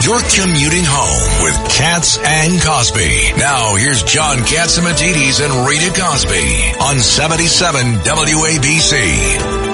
You're commuting home with Katz and Cosby. Now here's John Catsimatidis and Rita Cosby on 77 WABC.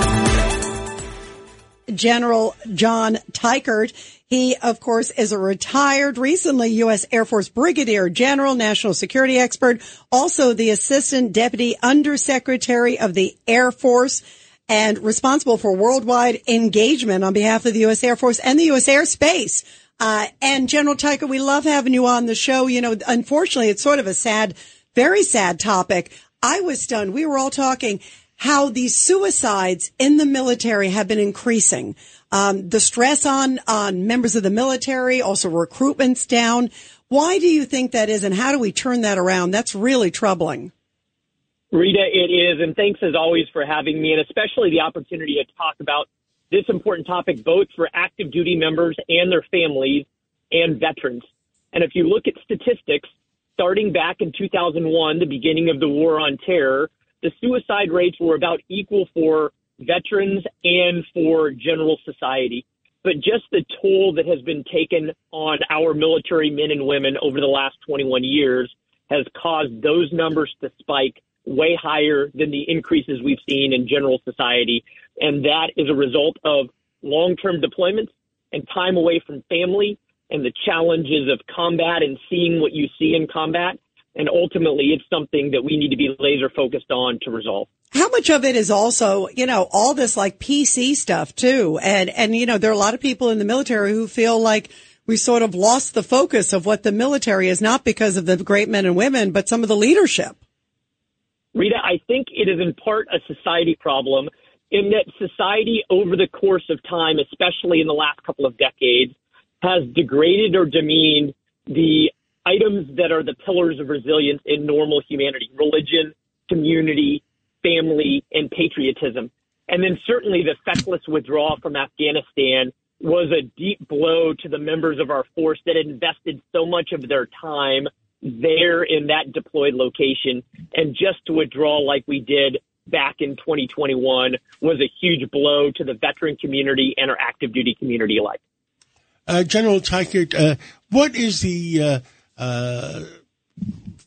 General John Teichert. He, of course, is a retired, recently U.S. Air Force Brigadier General, national security expert, also the Assistant Deputy Undersecretary of the Air Force and responsible for worldwide engagement on behalf of the U.S. Air Force and the U.S. Air Space. Uh, and General Teichert, we love having you on the show. You know, unfortunately, it's sort of a sad, very sad topic. I was stunned. We were all talking how these suicides in the military have been increasing. Um, the stress on on members of the military, also recruitment's down. Why do you think that is, and how do we turn that around? That's really troubling. Rita, it is, and thanks as always for having me, and especially the opportunity to talk about this important topic both for active duty members and their families and veterans. And if you look at statistics, starting back in 2001, the beginning of the war on terror, the suicide rates were about equal for veterans and for general society. But just the toll that has been taken on our military men and women over the last 21 years has caused those numbers to spike way higher than the increases we've seen in general society. And that is a result of long term deployments and time away from family and the challenges of combat and seeing what you see in combat. And ultimately, it's something that we need to be laser focused on to resolve. How much of it is also, you know, all this like PC stuff too? And, and, you know, there are a lot of people in the military who feel like we sort of lost the focus of what the military is, not because of the great men and women, but some of the leadership. Rita, I think it is in part a society problem in that society over the course of time, especially in the last couple of decades, has degraded or demeaned the items that are the pillars of resilience in normal humanity religion, community, family, and patriotism. And then certainly the feckless withdrawal from Afghanistan was a deep blow to the members of our force that invested so much of their time there in that deployed location. And just to withdraw like we did back in 2021 was a huge blow to the veteran community and our active duty community alike. Uh, General Teichert, uh, what is the uh, uh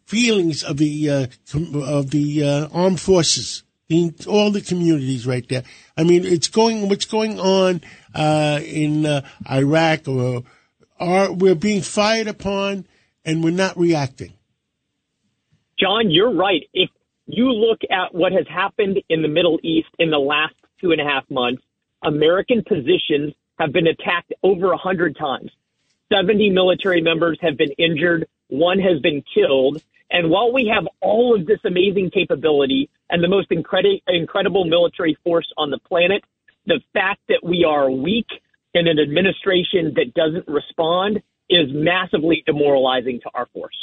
feelings of the uh, of the uh, armed forces in all the communities right there? I mean, it's going. What's going on in Iraq, or are we're being fired upon? And we're not reacting. John, you're right. If you look at what has happened in the Middle East in the last two and a half months, American positions have been attacked over a hundred times. 70 military members have been injured. One has been killed. And while we have all of this amazing capability and the most incredi- incredible military force on the planet, the fact that we are weak in an administration that doesn't respond is massively demoralizing to our force.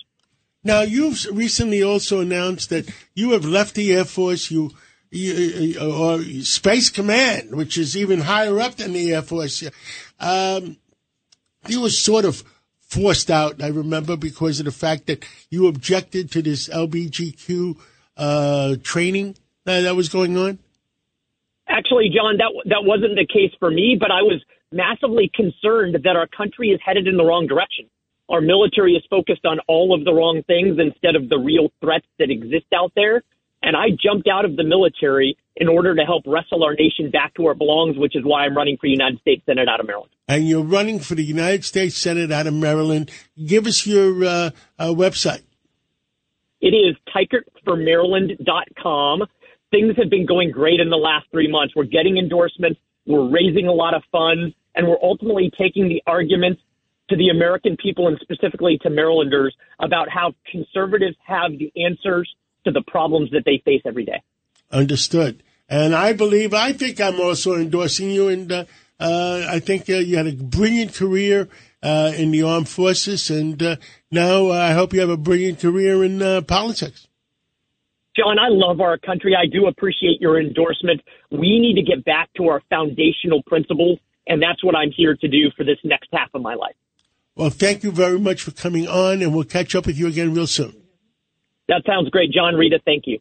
Now, you've recently also announced that you have left the Air Force. You, you or Space Command, which is even higher up than the Air Force. Um, you were sort of forced out. I remember because of the fact that you objected to this LBGQ uh, training that was going on. Actually, John, that that wasn't the case for me, but I was massively concerned that our country is headed in the wrong direction. Our military is focused on all of the wrong things instead of the real threats that exist out there. And I jumped out of the military in order to help wrestle our nation back to where it belongs, which is why I'm running for United States Senate out of Maryland. And you're running for the United States Senate out of Maryland. Give us your uh, uh, website. It is teichertformaryland.com. Things have been going great in the last three months. We're getting endorsements. We're raising a lot of funds and we're ultimately taking the arguments to the American people and specifically to Marylanders about how conservatives have the answers to the problems that they face every day. Understood. And I believe, I think I'm also endorsing you. And uh, Uh, I think uh, you had a brilliant career uh, in the armed forces, and uh, now I hope you have a brilliant career in uh, politics. John, I love our country. I do appreciate your endorsement. We need to get back to our foundational principles, and that's what I'm here to do for this next half of my life. Well, thank you very much for coming on, and we'll catch up with you again real soon. That sounds great, John Rita. Thank you.